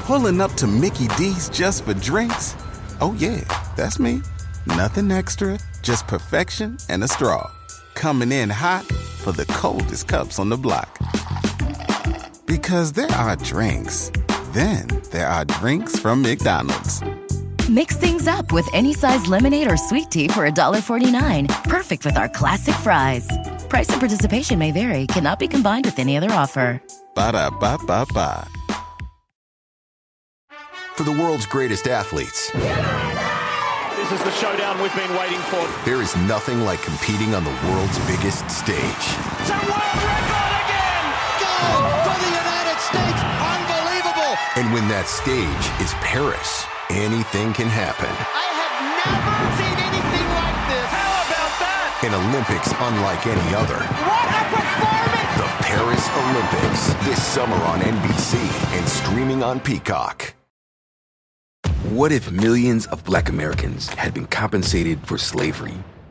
Pulling up to Mickey D's just for drinks? Oh, yeah, that's me. Nothing extra, just perfection and a straw. Coming in hot for the coldest cups on the block. Because there are drinks, then there are drinks from McDonald's. Mix things up with any size lemonade or sweet tea for $1.49. Perfect with our classic fries. Price and participation may vary, cannot be combined with any other offer. Ba da ba ba ba. For the world's greatest athletes, This is the showdown we've been waiting for. there is nothing like competing on the world's biggest stage. It's a world record again! Goal for the United States. Unbelievable. And when that stage is Paris, anything can happen. I have never seen anything like this. How about that? An Olympics unlike any other. What a performance. The Paris Olympics, this summer on NBC and streaming on Peacock. What if millions of black Americans had been compensated for slavery?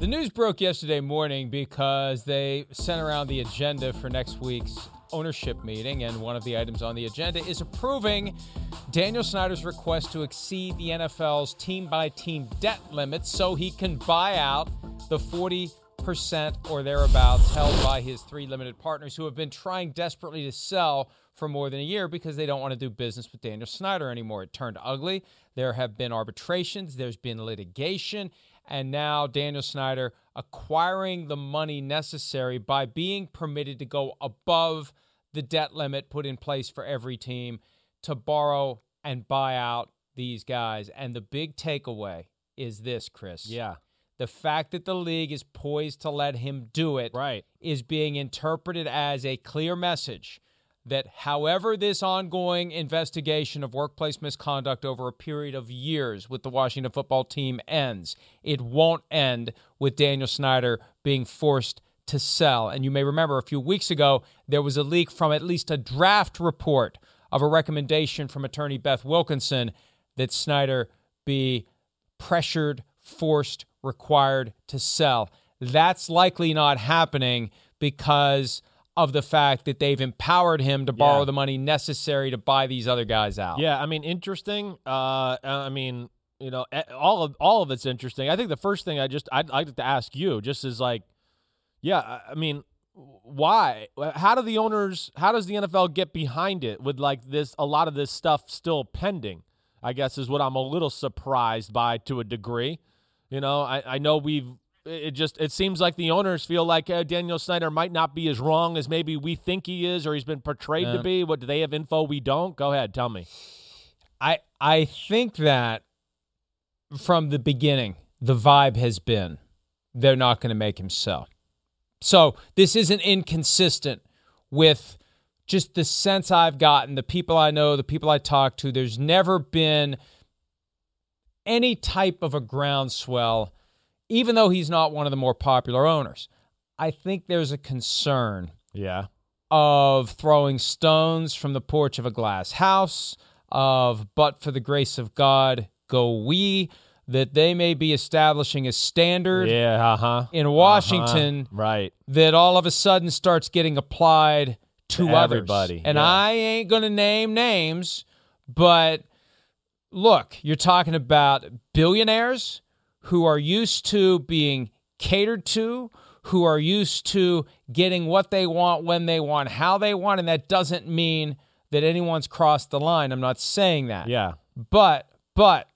The news broke yesterday morning because they sent around the agenda for next week's ownership meeting, and one of the items on the agenda is approving Daniel Snyder's request to exceed the NFL's team by team debt limit so he can buy out the 40% or thereabouts held by his three limited partners who have been trying desperately to sell for more than a year because they don't want to do business with Daniel Snyder anymore. It turned ugly. There have been arbitrations, there's been litigation, and now Daniel Snyder acquiring the money necessary by being permitted to go above the debt limit put in place for every team to borrow and buy out these guys. And the big takeaway is this, Chris. Yeah. The fact that the league is poised to let him do it Right. is being interpreted as a clear message that however this ongoing investigation of workplace misconduct over a period of years with the Washington football team ends, it won't end with Daniel Snyder being forced to sell. And you may remember a few weeks ago, there was a leak from at least a draft report of a recommendation from attorney Beth Wilkinson that Snyder be pressured, forced, required to sell. That's likely not happening because of the fact that they've empowered him to borrow Yeah. the money necessary to buy these other guys out. Yeah, I mean, interesting. Uh, I mean, you know, all of all of it's interesting. I think the first thing I just I'd like to ask you just is like, yeah, I mean, why? How do the owners? How does the NFL get behind it with like this? A lot of this stuff still pending. I guess is what I'm a little surprised by to a degree. You know, I, I know we've. It just it seems like the owners feel like uh, Daniel Snyder might not be as wrong as maybe we think he is, or he's been portrayed Yeah. to be. What do they have info we don't? Go ahead, tell me. I I think that from the beginning, the vibe has been they're not going to make him sell. So this isn't inconsistent with just the sense I've gotten, the people I know, the people I talk to. There's never been any type of a groundswell, even though he's not one of the more popular owners. I think there's a concern Yeah. of throwing stones from the porch of a glass house, of but for the grace of God go we, that they may be establishing a standard Yeah, uh-huh. in Washington Uh-huh. Right. that all of a sudden starts getting applied to, To everybody, And yeah. I ain't going to name names, but look, you're talking about billionaires who are used to being catered to, who are used to getting what they want when they want, how they want, and that doesn't mean that anyone's crossed the line. I'm not saying that. Yeah. But but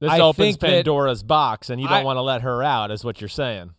This I opens Pandora's box, and you don't I- want to let her out, is what you're saying.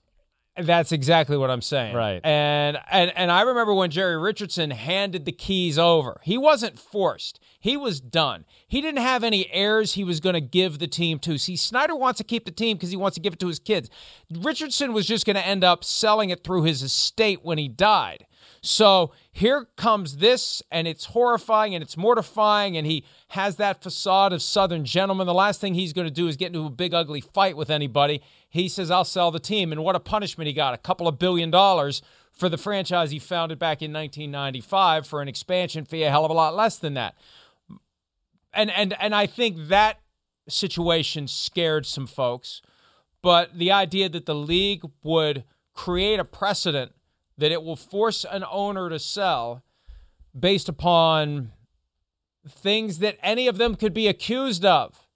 That's exactly what I'm saying. Right. And and and I remember when Jerry Richardson handed the keys over. He wasn't forced. He was done. He didn't have any heirs he was going to give the team to. See, Snyder wants to keep the team because he wants to give it to his kids. Richardson was just going to end up selling it through his estate when he died. So here comes this, and it's horrifying and it's mortifying, and he has that facade of Southern gentleman. The last thing he's going to do is get into a big, ugly fight with anybody. He says, I'll sell the team. And what a punishment he got a couple of billion dollars for the franchise he founded back in 1995 for an expansion fee, a hell of a lot less than that. And, and, and I think that situation scared some folks. But the idea that the league would create a precedent that it will force an owner to sell based upon things that any of them could be accused of.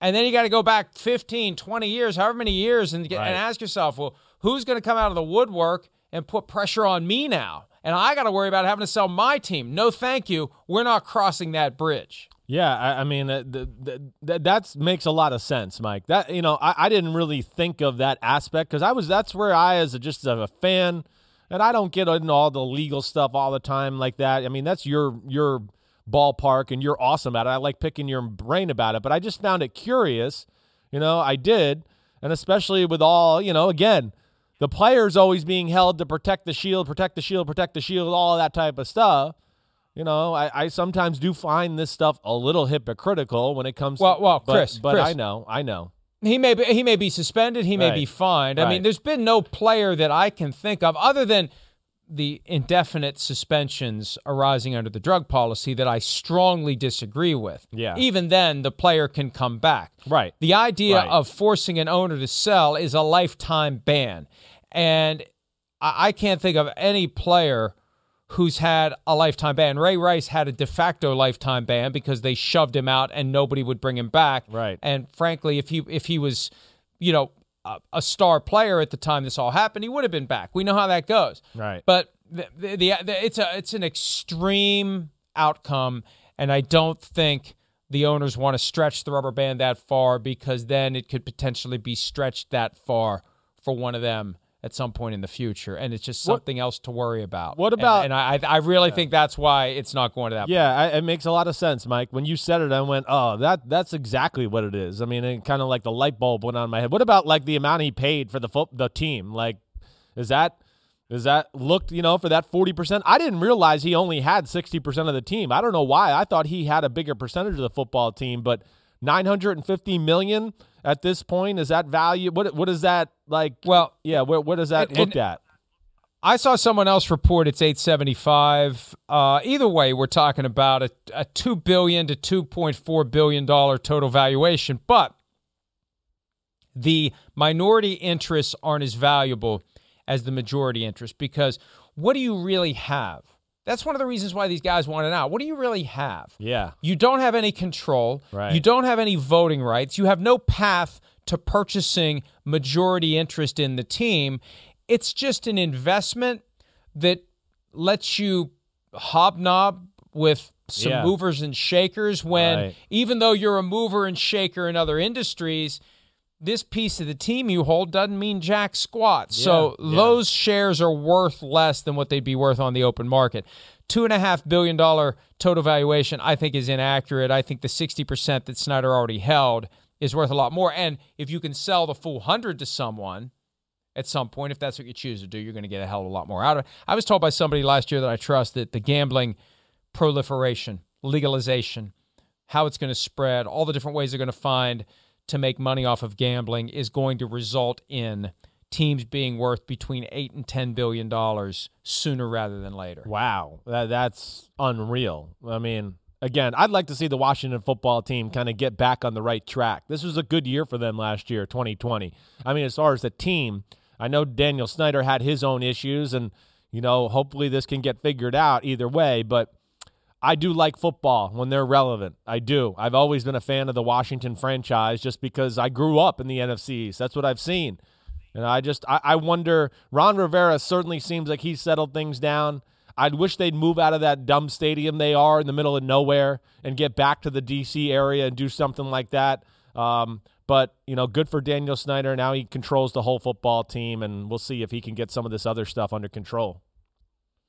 And then you got to go back 15, 20 years, however many years, and, get, Right. and ask yourself, well, who's going to come out of the woodwork and put pressure on me now? And I got to worry about having to sell my team. No, thank you. We're not crossing that bridge. Yeah, I, I mean uh, th- th- th- that makes a lot of sense, Mike. That you know, I, I didn't really think of that aspect because I was that's where I, as a, just as a fan, and I don't get into all the legal stuff all the time like that. I mean, that's your your ballpark, and you're awesome at it. I like picking your brain about it, but I just found it curious. You know, I did, and especially with all you know, again, the players always being held to protect the shield, protect the shield, protect the shield, all that type of stuff. You know, I, I sometimes do find this stuff a little hypocritical when it comes. Well- to, well, but, Chris, but Chris. I know, I know. He may be he may be suspended. He may Right. be fined. I mean, there's been no player that I can think of other than the indefinite suspensions arising under the drug policy that I strongly disagree with. Yeah. Even then, the player can come back. Right. The idea Right. of forcing an owner to sell is a lifetime ban, and I, I can't think of any player who's had a lifetime ban. Ray Rice had a de facto lifetime ban because they shoved him out and nobody would bring him back. Right. And frankly, if he if he was, you know, a, a star player at the time this all happened, he would have been back. We know how that goes. Right. But the, the, the, the it's a it's an extreme outcome, and I don't think the owners want to stretch the rubber band that far because then it could potentially be stretched that far for one of them at some point in the future, and it's just What- something else to worry about. What about- And, I I really think that's why it's not going to that. Yeah, I, it makes a lot of sense, Mike. When you said it, I went, "Oh, that that's exactly what it is." I mean, it kind of like the light bulb went on in my head. What about like the amount he paid for the fo- the team? Like, is that is that looked you know for that forty percent? I didn't realize he only had sixty percent of the team. I don't know why. I thought he had a bigger percentage of the football team, but nine hundred and fifty million at this point is that value? What what is that like? Well, yeah, what what is that and- looked and- at? I saw someone else report it's 875. Uh, either way, we're talking about a, a two billion to 2.4 billion dollar total valuation, but the minority interests aren't as valuable as the majority interest because what do you really have? That's one of the reasons why these guys want it out. What do you really have? Yeah, You don't have any control. Right. You don't have any voting rights. You have no path to purchasing majority interest in the team. It's just an investment that lets you hobnob with some Yeah. movers and shakers when Right. even though you're a mover and shaker in other industries, this piece of the team you hold doesn't mean jack squat. so Yeah, yeah. those shares are worth less than what they'd be worth on the open market. Two and a half billion dollar total valuation, I think, is inaccurate. I think the sixty percent that Snyder already held is worth a lot more. And if you can sell the full hundred to someone at some point, if that's what you choose to do, you're going to get a hell of a lot more out of it. I was told by somebody last year that I trust that the gambling proliferation, legalization, how it's going to spread, all the different ways they're going to find to make money off of gambling is going to result in teams being worth between 8 and 10 billion dollars sooner rather than later. Wow, that, that's unreal. I mean, again, I'd like to see the Washington football team kind of get back on the right track. This was a good year for them last year, 2020. I mean, as far as the team, I know Daniel Snyder had his own issues, and, you know, hopefully this can get figured out either way, but. I do like football when they're relevant. I do. I've always been a fan of the Washington franchise just because I grew up in the NFC East. That's what I've seen. And I just I, I wonder. Ron Rivera certainly seems like he's settled things down. I'd wish they'd move out of that dumb stadium they are in the middle of nowhere and get back to the D.C. area and do something like that. Um, but you know, good for Daniel Snyder. Now he controls the whole football team, and we'll see if he can get some of this other stuff under control.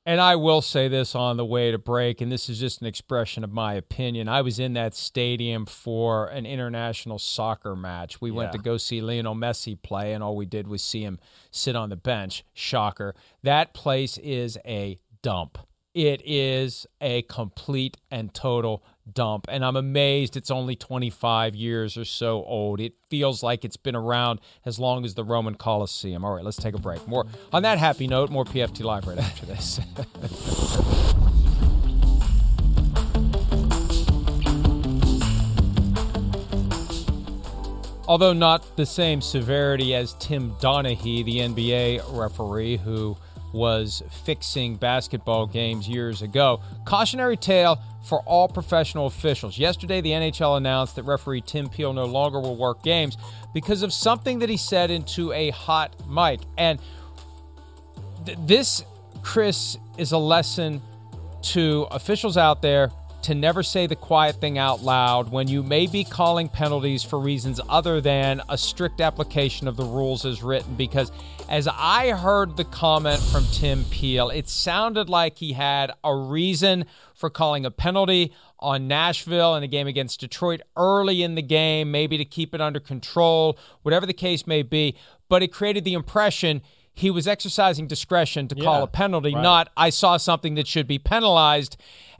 And I will say this on the way to break, and this is just an expression of my opinion. I was in that stadium for an international soccer match. We yeah. went to go see Lionel Messi play, and all we did was see him sit on the bench. Shocker. That place is a dump. It is a complete and total dump. And I'm amazed it's only 25 years or so old. It feels like it's been around as long as the Roman Colosseum. All right, let's take a break. More on that happy note, more PFT Live right after this. Although not the same severity as Tim Donaghy, the NBA referee who was fixing basketball games years ago. Cautionary tale for all professional officials. Yesterday, the NHL announced that referee Tim Peel no longer will work games because of something that he said into a hot mic. And th- this, Chris, is a lesson to officials out there to never say the quiet thing out loud when you may be calling penalties for reasons other than a strict application of the rules as written. Because as I heard the comment from Tim Peel, it sounded like he had a reason for calling a penalty on Nashville in a game against Detroit early in the game, maybe to keep it under control, whatever the case may be. But it created the impression he was exercising discretion to call a penalty, right. not I saw something that should be penalized.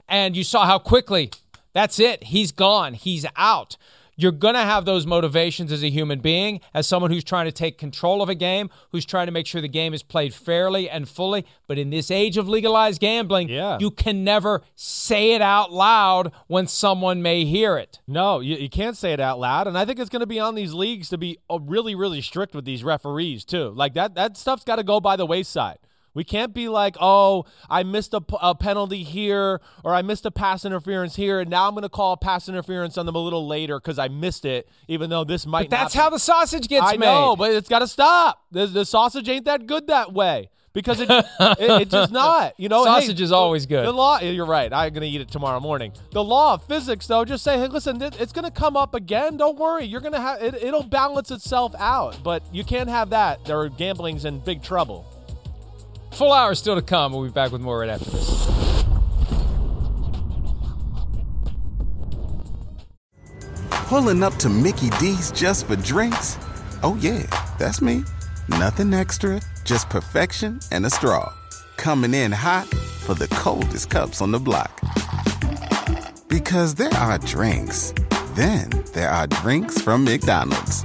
And you saw how quickly that's it. He's gone. He's out. You're going to have those motivations as a human being, as someone who's trying to take control of a game, who's trying to make sure the game is played fairly and fully. But in this age of legalized gambling, yeah. you can never say it out loud when someone may hear it. No, you, you can't say it out loud. And I think it's going to be on these leagues to be uh, really, really strict with these referees, too. Like that, that stuff's got to go by the wayside. We can't be like, oh, I missed a, a, penalty here or I missed a pass interference here, and now I'm going to call a pass interference on them a little later because I missed it, even though this might. But that's how the sausage gets I made. know, but it's got to stop. The, the, sausage ain't that good that way because it, it it's just not. You know, sausage hey, is always good. The law. You're right. I'm going to eat it tomorrow morning. The law of physics, though, just say, hey, listen, it's going to come up again. Don't worry. You're going to have it. It'll balance itself out. But you can't have that. There are gambling's in big trouble. Full hour still to come. We'll be back with more right after this. Pulling up to Mickey D's just for drinks? Oh, yeah, that's me. Nothing extra, just perfection and a straw. Coming in hot for the coldest cups on the block. Because there are drinks, then there are drinks from McDonald's.